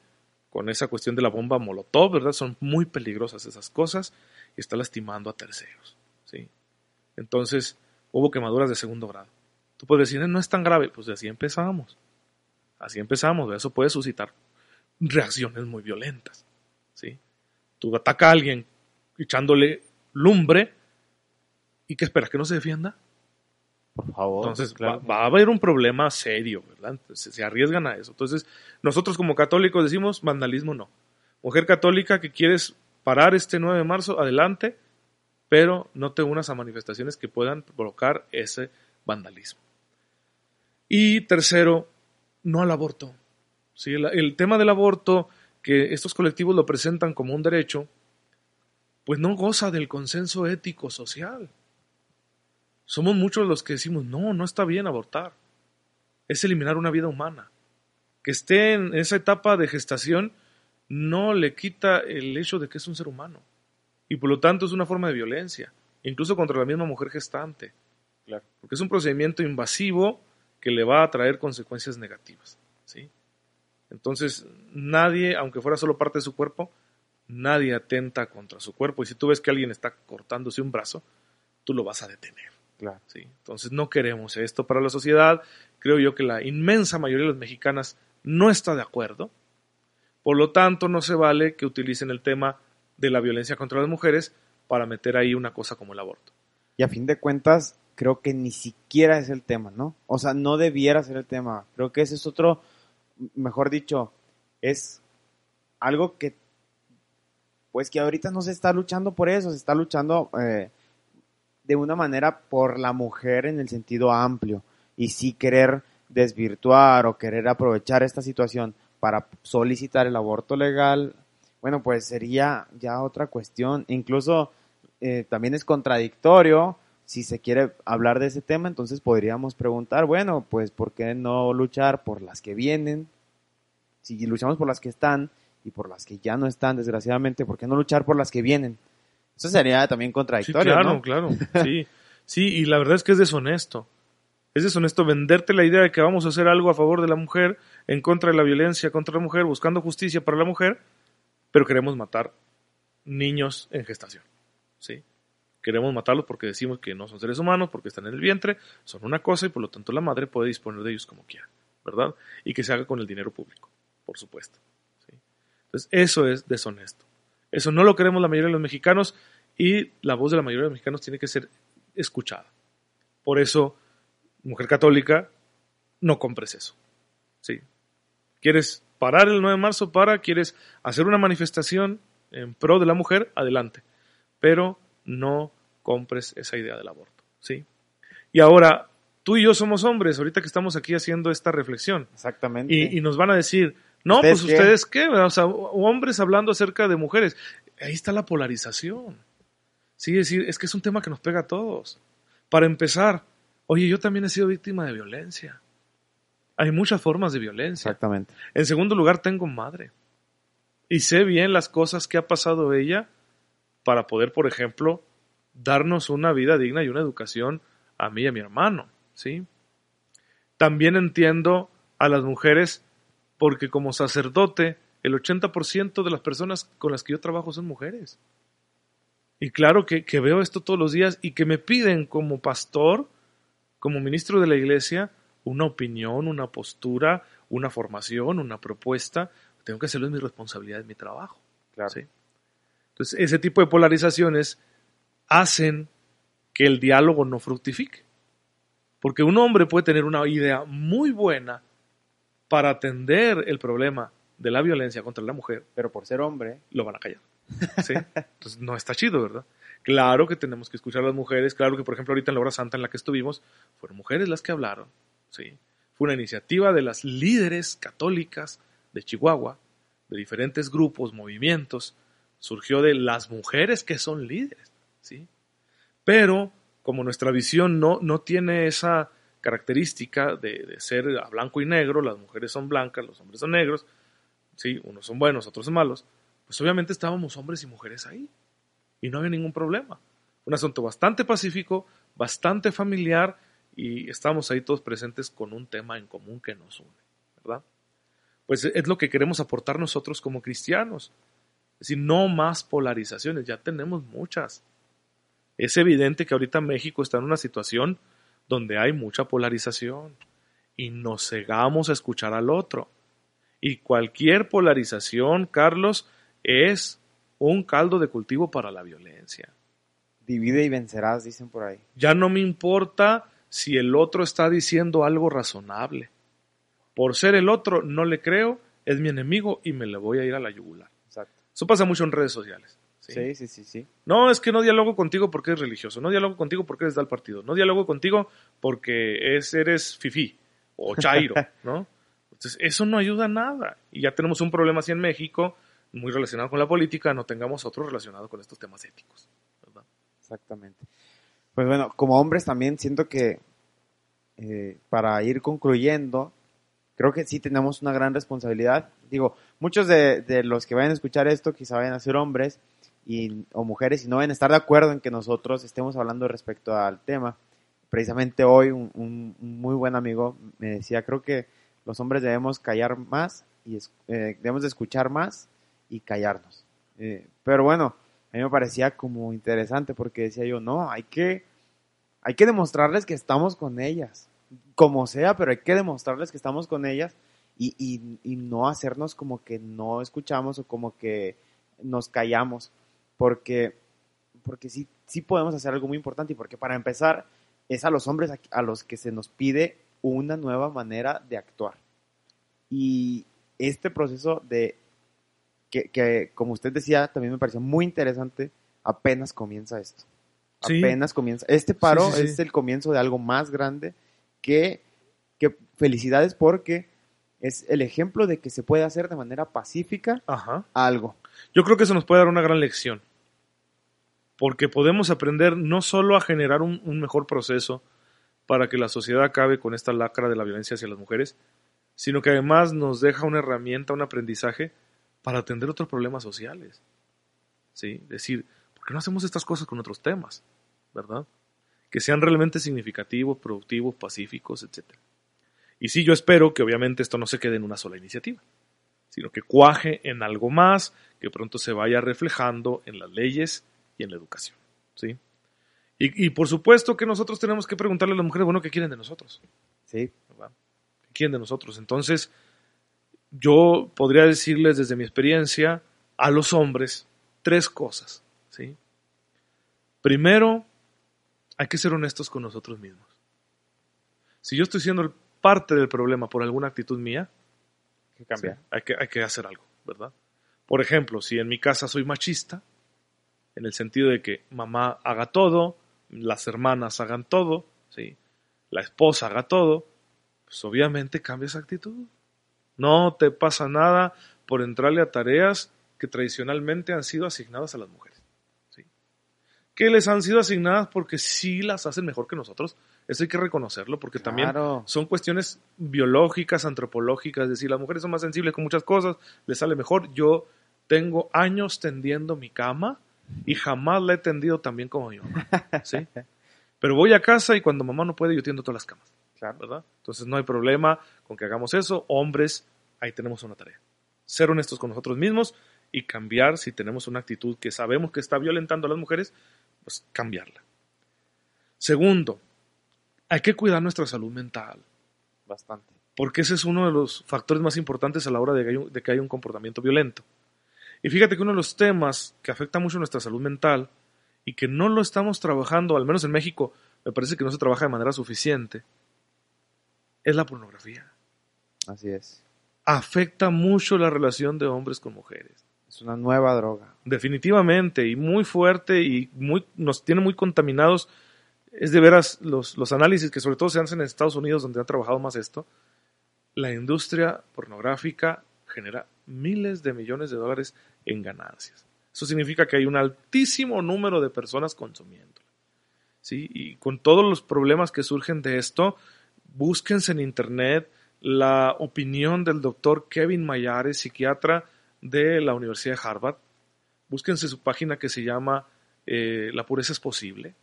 con esa cuestión de la bomba Molotov, ¿verdad? Son muy peligrosas esas cosas y está lastimando a terceros, ¿sí? Entonces, hubo quemaduras de segundo grado. Tú puedes decir, no es tan grave, pues así empezamos. Así empezamos, eso puede suscitar reacciones muy violentas, ¿sí? Tú atacas a alguien echándole lumbre y ¿qué esperas? ¿Que no se defienda? Por favor. Entonces va, a haber un problema serio, ¿verdad? se, arriesgan a eso. Entonces, nosotros como católicos decimos vandalismo no. Mujer católica que quieres parar este 9 de marzo, adelante, pero no te unas a manifestaciones que puedan provocar ese vandalismo. Y tercero, no al aborto. ¿Sí? El, el tema del aborto, que estos colectivos lo presentan como un derecho, pues no goza del consenso ético social. Somos muchos los que decimos, no, no está bien abortar. Es eliminar una vida humana. Que esté en esa etapa de gestación no le quita el hecho de que es un ser humano. Y por lo tanto es una forma de violencia, incluso contra la misma mujer gestante. Claro. Porque es un procedimiento invasivo que le va a traer consecuencias negativas. ¿sí? Entonces, nadie, aunque fuera solo parte de su cuerpo, nadie atenta contra su cuerpo. Y si tú ves que alguien está cortándose un brazo, tú lo vas a detener. Claro. ¿sí? Entonces no queremos esto para la sociedad, creo yo que la inmensa mayoría de las mexicanas no está de acuerdo. Por lo tanto, no se vale que utilicen el tema de la violencia contra las mujeres para meter ahí una cosa como el aborto. Y a fin de cuentas, creo que ni siquiera es el tema, ¿no? O sea, no debiera ser el tema. Creo que ese es otro, mejor dicho, es algo que, pues que ahorita no se está luchando por eso, se está luchando eh, de una manera por la mujer en el sentido amplio y sí querer desvirtuar o querer aprovechar esta situación para solicitar el aborto legal, bueno, pues sería ya otra cuestión. Incluso eh, también es contradictorio si se quiere hablar de ese tema, entonces podríamos preguntar, bueno, pues ¿por qué no luchar por las que vienen? Si luchamos por las que están y por las que ya no están, desgraciadamente, ¿por qué no luchar por las que vienen? Eso sería también contradictorio. Sí, claro, ¿no? claro. Sí. sí, y la verdad es que es deshonesto. Es deshonesto venderte la idea de que vamos a hacer algo a favor de la mujer, en contra de la violencia contra la mujer, buscando justicia para la mujer, pero queremos matar niños en gestación. ¿sí? Queremos matarlos porque decimos que no son seres humanos, porque están en el vientre, son una cosa y por lo tanto la madre puede disponer de ellos como quiera, ¿verdad? Y que se haga con el dinero público, por supuesto. Entonces, eso es deshonesto. Eso no lo queremos la mayoría de los mexicanos y la voz de la mayoría de los mexicanos tiene que ser escuchada. Por eso, mujer católica, no compres eso. ¿sí? ¿Quieres parar el 9 de marzo? Para. ¿Quieres hacer una manifestación en pro de la mujer? Adelante. Pero no compres esa idea del aborto. ¿sí? Y ahora, tú y yo somos hombres, ahorita que estamos aquí haciendo esta reflexión. Exactamente. Y, y nos van a decir, no, ¿Ustedes pues qué? ustedes qué, o sea, hombres hablando acerca de mujeres. Ahí está la polarización. Sí, es decir, es que es un tema que nos pega a todos. Para empezar, oye, yo también he sido víctima de violencia. Hay muchas formas de violencia. Exactamente. En segundo lugar, tengo madre. Y sé bien las cosas que ha pasado ella para poder, por ejemplo, darnos una vida digna y una educación a mí y a mi hermano. ¿sí? También entiendo a las mujeres porque como sacerdote, el 80% de las personas con las que yo trabajo son mujeres. Y claro que, que veo esto todos los días y que me piden como pastor, como ministro de la iglesia, una opinión, una postura, una formación, una propuesta. Tengo que hacerlo, es mi responsabilidad, es mi trabajo. Claro. ¿sí? Entonces, ese tipo de polarizaciones hacen que el diálogo no fructifique. Porque un hombre puede tener una idea muy buena para atender el problema de la violencia contra la mujer, Pero por ser hombre, lo van a callar. ¿sí? Entonces, no está chido, ¿verdad? Claro que tenemos que escuchar a las mujeres, claro que, por ejemplo, ahorita en la hora santa en la que estuvimos, fueron mujeres las que hablaron, ¿sí? Fue una iniciativa de las líderes católicas de Chihuahua, de diferentes grupos, movimientos, surgió de las mujeres que son líderes, ¿sí? Pero, como nuestra visión no, no tiene esa característica de, de ser a blanco y negro, las mujeres son blancas, los hombres son negros, ¿sí? Unos son buenos, otros son malos, pues obviamente estábamos hombres y mujeres ahí y no había ningún problema. Un asunto bastante pacífico, bastante familiar y estábamos ahí todos presentes con un tema en común que nos une, ¿verdad? Pues es lo que queremos aportar nosotros como cristianos. Es decir, no más polarizaciones, ya tenemos muchas. Es evidente que ahorita México está en una situación donde hay mucha polarización y nos cegamos a escuchar al otro. Y cualquier polarización, Carlos, es un caldo de cultivo para la violencia. divide y vencerás, dicen por ahí. Ya no me importa si el otro está diciendo algo razonable. Por ser el otro, no le creo, es mi enemigo y me le voy a ir a la yugular. Exacto. Eso pasa mucho en redes sociales. ¿Sí? Sí, sí, sí. No, es que no dialogo contigo porque eres religioso, no dialogo contigo porque eres del partido, no dialogo contigo porque es, eres fifí o chairo, ¿no? Entonces, eso no ayuda a nada. Y ya tenemos un problema así en México, muy relacionado con la política, no tengamos otro relacionado con estos temas éticos. ¿verdad? Exactamente. Pues bueno, como hombres también siento que eh, para ir concluyendo, creo que sí tenemos una gran responsabilidad. Digo, muchos de, de los que vayan a escuchar esto quizá vayan a ser hombres y, o mujeres y no a estar de acuerdo en que nosotros estemos hablando respecto al tema. Precisamente hoy un, muy buen amigo me decía, creo que los hombres debemos callar más y eh, debemos de escuchar más y callarnos. Eh, pero bueno, a mí me parecía como interesante porque decía yo, no, hay que, hay que demostrarles que estamos con ellas. como sea, pero hay que demostrarles que estamos con ellas y, y no hacernos como que no escuchamos o como que nos callamos, porque, porque sí, sí podemos hacer algo muy importante y porque para empezar es a los hombres a, a los que se nos pide una nueva manera de actuar. Y este proceso de, que, que como usted decía, también me pareció muy interesante, apenas comienza esto. Sí. Apenas comienza. Este paro Sí, sí, es el comienzo de algo más grande que, que felicidades porque es el ejemplo de que se puede hacer de manera pacífica Ajá. algo. Yo creo que eso nos puede dar una gran lección. Porque podemos aprender no solo a generar un, mejor proceso para que la sociedad acabe con esta lacra de la violencia hacia las mujeres, sino que además nos deja una herramienta, un aprendizaje para atender otros problemas sociales. ¿Sí? Decir, ¿por qué no hacemos estas cosas con otros temas? ¿Verdad? Que sean realmente significativos, productivos, pacíficos, etc. Y sí, yo espero que obviamente esto no se quede en una sola iniciativa, sino que cuaje en algo más, que pronto se vaya reflejando en las leyes y en la educación. ¿sí? Y, y por supuesto que nosotros tenemos que preguntarle a las mujeres, bueno, ¿qué quieren de nosotros? Sí, ¿verdad? ¿Qué quieren de nosotros? Entonces, yo podría decirles desde mi experiencia a los hombres tres cosas. ¿sí? Primero, hay que ser honestos con nosotros mismos. Si yo estoy siendo parte del problema por alguna actitud mía, que cambiar. Sí, hay, que, hay que hacer algo, ¿verdad? Por ejemplo, si en mi casa soy machista, en el sentido de que mamá haga todo, las hermanas hagan todo, ¿sí? la esposa haga todo, pues obviamente cambia esa actitud. No te pasa nada por entrarle a tareas que tradicionalmente han sido asignadas a las mujeres. ¿sí? Que les han sido asignadas porque sí las hacen mejor que nosotros. Eso hay que reconocerlo porque también son cuestiones biológicas, antropológicas, es decir, las mujeres son más sensibles con muchas cosas, les sale mejor. Yo tengo años tendiendo mi cama y jamás la he tendido tan bien como mi mamá, ¿sí? Pero voy a casa y cuando mamá no puede, yo tiendo todas las camas, Claro. ¿verdad? Entonces no hay problema con que hagamos eso. Hombres, ahí tenemos una tarea. Ser honestos con nosotros mismos y cambiar si tenemos una actitud que sabemos que está violentando a las mujeres, pues cambiarla. Segundo, hay que cuidar nuestra salud mental Bastante. porque ese es uno de los factores más importantes a la hora de que, hay un, de que haya un comportamiento violento. Y fíjate que uno de los temas que afecta mucho nuestra salud mental y que no lo estamos trabajando, al menos en México, me parece que no se trabaja de manera suficiente, es la pornografía. Así es. Afecta mucho la relación de hombres con mujeres. Es una nueva droga. Definitivamente, y muy fuerte y muy, nos tiene muy contaminados. Es de veras los, los análisis que sobre todo se hacen en Estados Unidos, donde han trabajado más esto. La industria pornográfica genera miles de millones de dólares en ganancias. Eso significa que hay un altísimo número de personas consumiendo. ¿Sí? Y con todos los problemas que surgen de esto, búsquense en internet la opinión del doctor Kevin Mayares, psiquiatra de la Universidad de Harvard. Búsquense su página que se llama eh, La pureza es posible.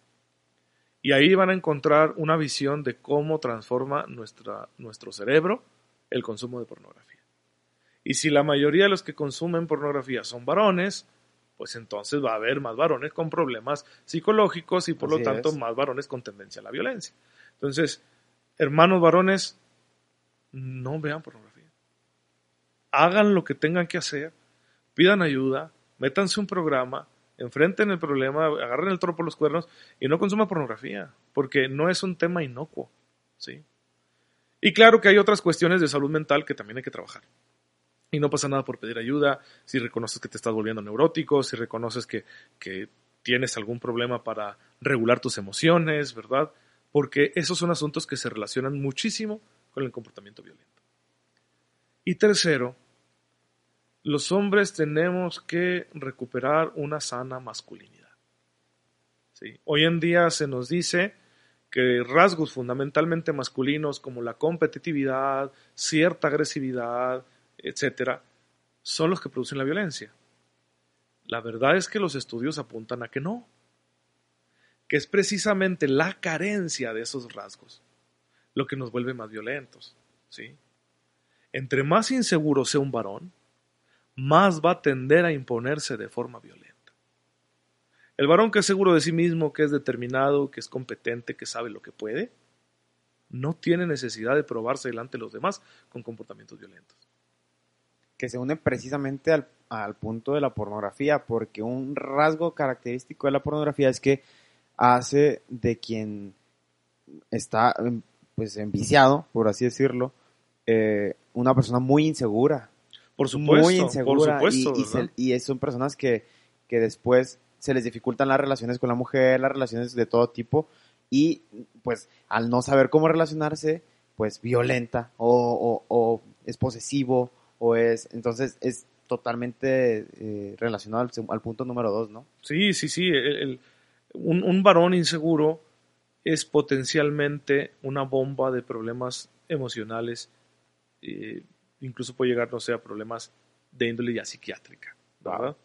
Y ahí van a encontrar una visión de cómo transforma nuestra, nuestro cerebro el consumo de pornografía. Y si la mayoría de los que consumen pornografía son varones, pues entonces va a haber más varones con problemas psicológicos y por Así lo tanto es. más varones con tendencia a la violencia. Entonces, hermanos varones, no vean pornografía. Hagan lo que tengan que hacer, pidan ayuda, métanse un programa, enfrenten el problema, agarren el toro por los cuernos y no consuman pornografía, porque no es un tema inocuo, ¿sí? Y claro que hay otras cuestiones de salud mental que también hay que trabajar. Y no pasa nada por pedir ayuda, si reconoces que te estás volviendo neurótico, si reconoces que, que tienes algún problema para regular tus emociones, ¿verdad? Porque esos son asuntos que se relacionan muchísimo con el comportamiento violento. Y tercero, los hombres tenemos que recuperar una sana masculinidad. ¿Sí? Hoy en día se nos dice que rasgos fundamentalmente masculinos como la competitividad, cierta agresividad, etcétera, son los que producen la violencia. La verdad es que los estudios apuntan a que no, que es precisamente la carencia de esos rasgos lo que nos vuelve más violentos, ¿sí? Entre más inseguro sea un varón, más va a tender a imponerse de forma violenta. El varón que es seguro de sí mismo, que es determinado, que es competente, que sabe lo que puede, no tiene necesidad de probarse delante de los demás con comportamientos violentos. Que se une precisamente al, al punto de la pornografía, porque un rasgo característico de la pornografía es que hace de quien está pues enviciado, por así decirlo, eh, una persona muy insegura. Por supuesto, muy insegura. por supuesto, y, y se- y son personas que, que después se les dificultan las relaciones con la mujer, las relaciones de todo tipo, y pues al no saber cómo relacionarse, pues violenta o, o- o es posesivo o es, entonces es totalmente eh, relacionado al, punto número dos, ¿no? Sí, sí, sí. el- el- un, un varón inseguro es potencialmente una bomba de problemas emocionales, eh, incluso puede llegar, no sé, a problemas de índole ya psiquiátrica, ¿verdad? Wow.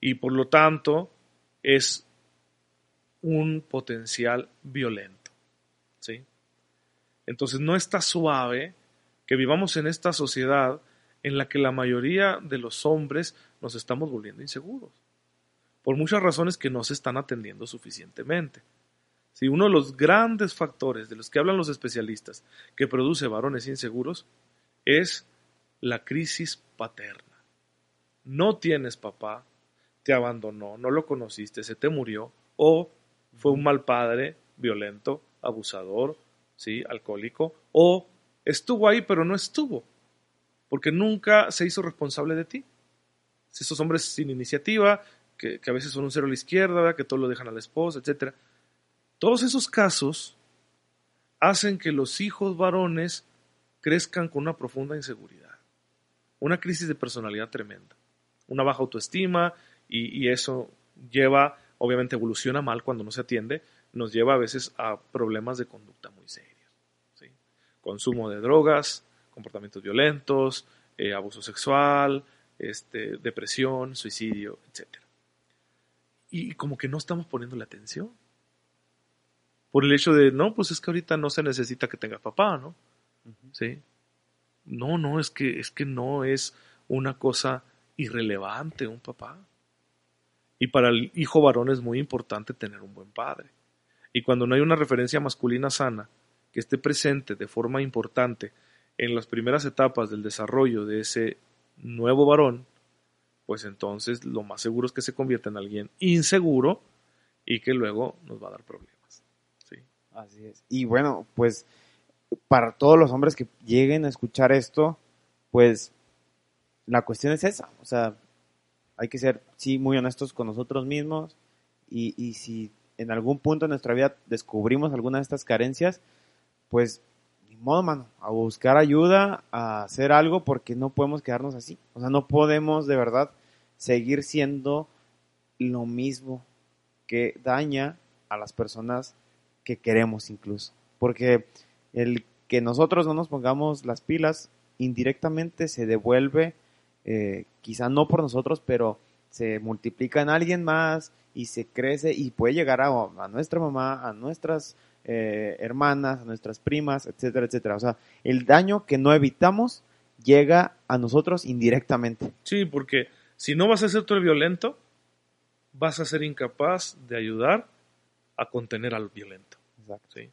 Y por lo tanto es un potencial violento, ¿sí? Entonces no está suave que vivamos en esta sociedad en la que la mayoría de los hombres nos estamos volviendo inseguros por muchas razones que no se están atendiendo suficientemente. Si uno de los grandes factores de los que hablan los especialistas que produce varones inseguros es la crisis paterna. No tienes papá, te abandonó, no lo conociste, se te murió, o fue un mal padre, violento, abusador, ¿sí? alcohólico, o estuvo ahí pero no estuvo, porque nunca se hizo responsable de ti. Esos hombres sin iniciativa, que, a veces son un cero a la izquierda, que todo lo dejan a la esposa, etc. Todos esos casos hacen que los hijos varones crezcan con una profunda inseguridad, una crisis de personalidad tremenda, una baja autoestima y, y eso lleva, obviamente evoluciona mal cuando no se atiende, nos lleva a veces a problemas de conducta muy serios. ¿sí? Consumo de drogas, comportamientos violentos, eh, abuso sexual, este, depresión, suicidio, etc. Y como que no estamos poniéndole atención. Por el hecho de, no, pues es que ahorita no se necesita que tengas papá, ¿no? ¿Sí? No, no, es que, es que no es una cosa irrelevante un papá. Y para el hijo varón es muy importante tener un buen padre. Y cuando no hay una referencia masculina sana que esté presente de forma importante en las primeras etapas del desarrollo de ese nuevo varón, pues entonces lo más seguro es que se convierta en alguien inseguro y que luego nos va a dar problemas. ¿sí? Así es. Y bueno, pues para todos los hombres que lleguen a escuchar esto, pues la cuestión es esa. O sea, hay que ser, sí, muy honestos con nosotros mismos y, y si en algún punto de nuestra vida descubrimos alguna de estas carencias, pues ni modo, mano, a buscar ayuda, a hacer algo porque no podemos quedarnos así. O sea, no podemos de verdad seguir siendo lo mismo que daña a las personas que queremos incluso. Porque el que nosotros no nos pongamos las pilas indirectamente se devuelve, eh, quizá no por nosotros, pero se multiplica en alguien más y se crece y puede llegar a, a nuestra mamá, a nuestras eh, hermanas, a nuestras primas, etcétera, etcétera. O sea, el daño que no evitamos llega a nosotros indirectamente. Sí, porque si no vas a ser tú el violento, vas a ser incapaz de ayudar a contener al violento. Exacto. ¿sí?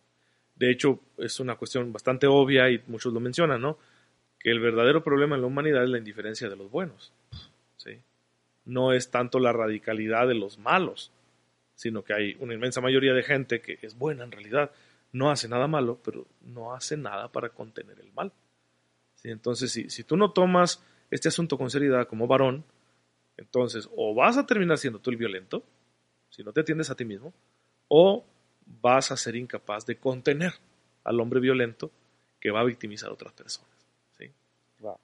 De hecho, es una cuestión bastante obvia y muchos lo mencionan, ¿no? Que el verdadero problema en la humanidad es la indiferencia de los buenos. ¿sí? No es tanto la radicalidad de los malos, sino que hay una inmensa mayoría de gente que es buena en realidad, no hace nada malo, pero no hace nada para contener el mal. ¿sí? Entonces, si, si tú no tomas este asunto con seriedad como varón, entonces o vas a terminar siendo tú el violento, si no te atiendes a ti mismo, o vas a ser incapaz de contener al hombre violento que va a victimizar a otras personas. ¿sí? Wow.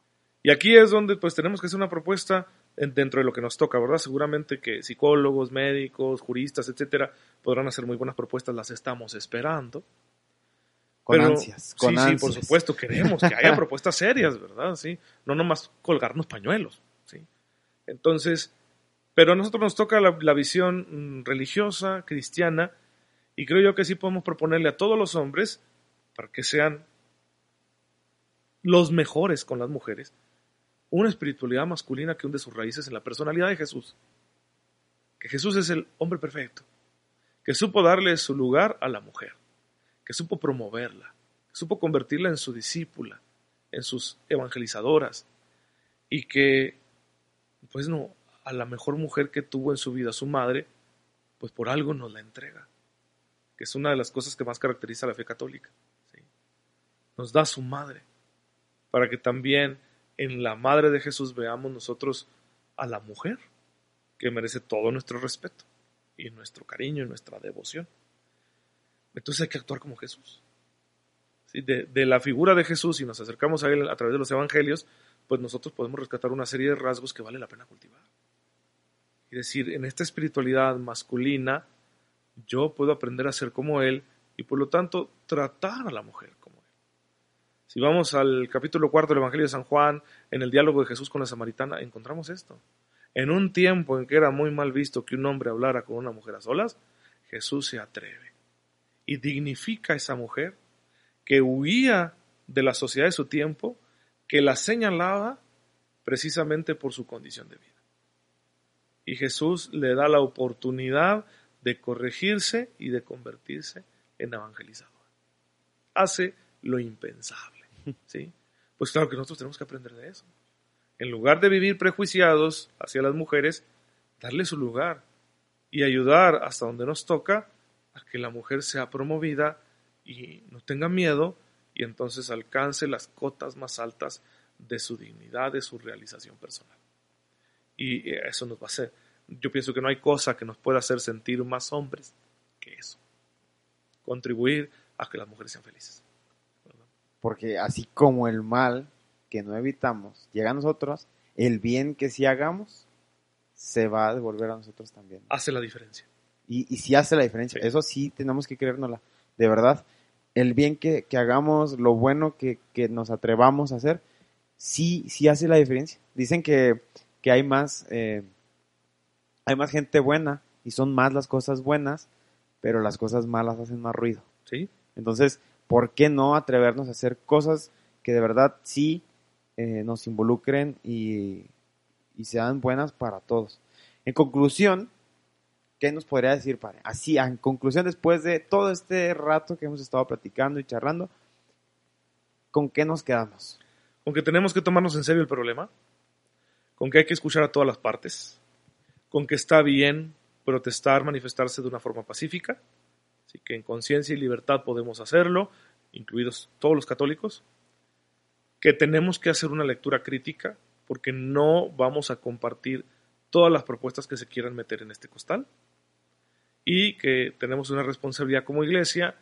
Y aquí es donde pues tenemos que hacer una propuesta en- dentro de lo que nos toca, ¿verdad? Seguramente que psicólogos, médicos, juristas, etcétera, podrán hacer muy buenas propuestas, las estamos esperando. Con Pero- ansias, con sí, ansias. sí, por supuesto, queremos que haya propuestas serias, ¿verdad? Sí, no nomás colgarnos pañuelos, ¿sí? Entonces, pero a nosotros nos toca la, la visión mm, religiosa, cristiana, y creo yo que sí podemos proponerle a todos los hombres, para que sean los mejores con las mujeres, una espiritualidad masculina que hunde sus raíces en la personalidad de Jesús. Que Jesús es el hombre perfecto, que supo darle su lugar a la mujer, que supo promoverla, supo convertirla en su discípula, en sus evangelizadoras, y que, pues no, a la mejor mujer que tuvo en su vida, su madre, pues por algo nos la entrega, que es una de las cosas que más caracteriza a la fe católica. Nos da su madre, para que también en la madre de Jesús veamos nosotros a la mujer, que merece todo nuestro respeto y nuestro cariño y nuestra devoción. Entonces hay que actuar como Jesús. De, de, la figura de Jesús, si nos acercamos a él a través de los evangelios, pues nosotros podemos rescatar una serie de rasgos que vale la pena cultivar. Y decir, en esta espiritualidad masculina, yo puedo aprender a ser como él y por lo tanto tratar a la mujer. Si vamos al capítulo cuarto del Evangelio de San Juan, en el diálogo de Jesús con la samaritana, encontramos esto. En un tiempo en que era muy mal visto que un hombre hablara con una mujer a solas, Jesús se atreve y dignifica a esa mujer que huía de la sociedad de su tiempo, que la señalaba precisamente por su condición de vida. Y Jesús le da la oportunidad de corregirse y de convertirse en evangelizador. Hace lo impensable. ¿Sí? Pues claro que nosotros tenemos que aprender de eso. En lugar de vivir prejuiciados hacia las mujeres, darle su lugar y ayudar hasta donde nos toca a que la mujer sea promovida y no tenga miedo y entonces alcance las cotas más altas de su dignidad, de su realización personal. Y eso nos va a hacer. Yo pienso que no hay cosa que nos pueda hacer sentir más hombres que eso. Contribuir a que las mujeres sean felices. Porque así como el mal que no evitamos llega a nosotros, el bien que sí hagamos se va a devolver a nosotros también. Hace la diferencia. Y, y sí hace la diferencia. Eso sí tenemos que creérnosla. De verdad, el bien que, hagamos, lo bueno que, nos atrevamos a hacer, sí, sí hace la diferencia. Dicen que, hay más, eh, hay más gente buena y son más las cosas buenas, pero las cosas malas hacen más ruido. Sí. Entonces, ¿por qué no atrevernos a hacer cosas que de verdad sí eh, nos involucren y, y sean buenas para todos? En conclusión, ¿Qué nos podría decir, padre? Así, en conclusión, después de todo este rato que hemos estado platicando y charlando, ¿con qué nos quedamos? Con que tenemos que tomarnos en serio el problema, con que hay que escuchar a todas las partes, con que está bien protestar, manifestarse de una forma pacífica, que en conciencia y libertad podemos hacerlo, incluidos todos los católicos, que tenemos que hacer una lectura crítica, porque no vamos a compartir todas las propuestas que se quieran meter en este costal, y que tenemos una responsabilidad como iglesia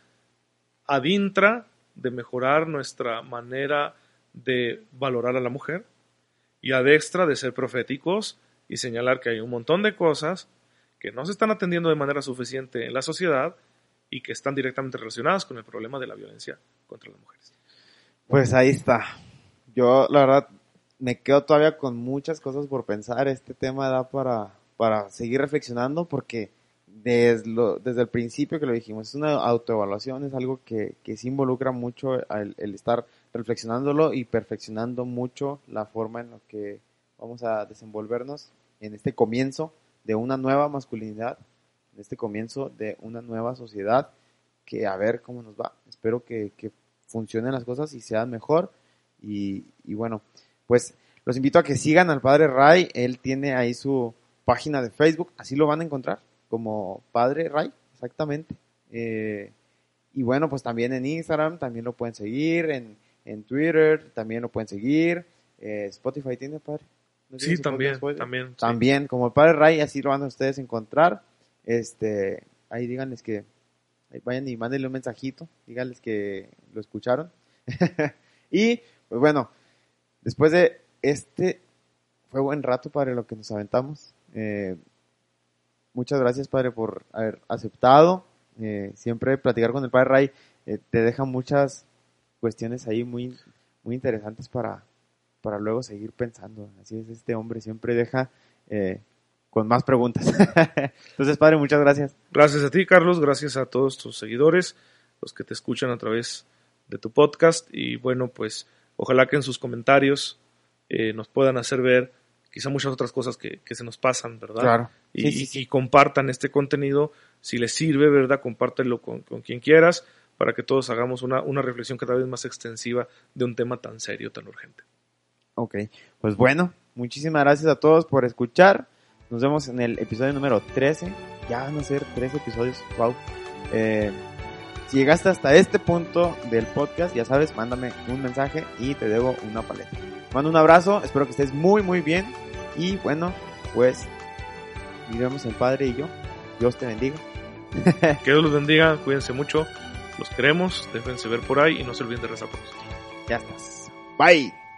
adintra de mejorar nuestra manera de valorar a la mujer y adextra de ser proféticos y señalar que hay un montón de cosas que no se están atendiendo de manera suficiente en la sociedad y que están directamente relacionadas con el problema de la violencia contra las mujeres. Pues ahí está. Yo, la verdad, me quedo todavía con muchas cosas por pensar. Este tema da para, para seguir reflexionando porque desde, el principio que lo dijimos, es una autoevaluación, es algo que, que sí involucra mucho el, estar reflexionándolo y perfeccionando mucho la forma en la que vamos a desenvolvernos en este comienzo de una nueva masculinidad, este comienzo de una nueva sociedad, que a ver cómo nos va. Espero que, que funcionen las cosas y sean mejor. Y, y bueno, pues los invito a que sigan al padre Ray, él tiene ahí su página de Facebook, así lo van a encontrar como Padre Ray, exactamente. Eh, y bueno, pues también en Instagram, también lo pueden seguir, en, en Twitter, también lo pueden seguir. Eh, Spotify tiene, padre. sí, también, también. También, como el Padre Ray, así lo van a ustedes encontrar. Este, ahí díganles que, vayan y mándenle un mensajito, díganles que lo escucharon. y, pues bueno, después de este, fue buen rato, para lo que nos aventamos. Eh, muchas gracias, Padre, por haber aceptado. Eh, siempre platicar con el Padre Ray eh, te deja muchas cuestiones ahí muy, muy interesantes para, para luego seguir pensando. Así es, este hombre siempre deja eh, con más preguntas. Entonces, Padre, muchas gracias. Gracias a ti, Carlos. Gracias a todos tus seguidores, los que te escuchan a través de tu podcast. Y bueno, pues ojalá que en sus comentarios nos puedan hacer ver quizá muchas otras cosas que, se nos pasan, ¿verdad? Claro. y, compartan este contenido, si les sirve, ¿verdad? Compártelo con, quien quieras, para que todos hagamos una, una reflexión cada vez más extensiva de un tema tan serio, tan urgente. Ok, pues bueno, muchísimas gracias a todos por escuchar. Nos vemos en el episodio número 13. Ya van a ser 13 episodios. Wow. Eh, si llegaste hasta este punto del podcast, ya sabes, mándame un mensaje y te debo una paleta. Mando un abrazo, espero que estés muy, muy bien. Y bueno, pues, vivemos el Padre y yo. Dios te bendiga. que Dios los bendiga, cuídense mucho, los queremos, déjense ver por ahí y no se olviden de rezar por nosotros. Ya estás. Bye.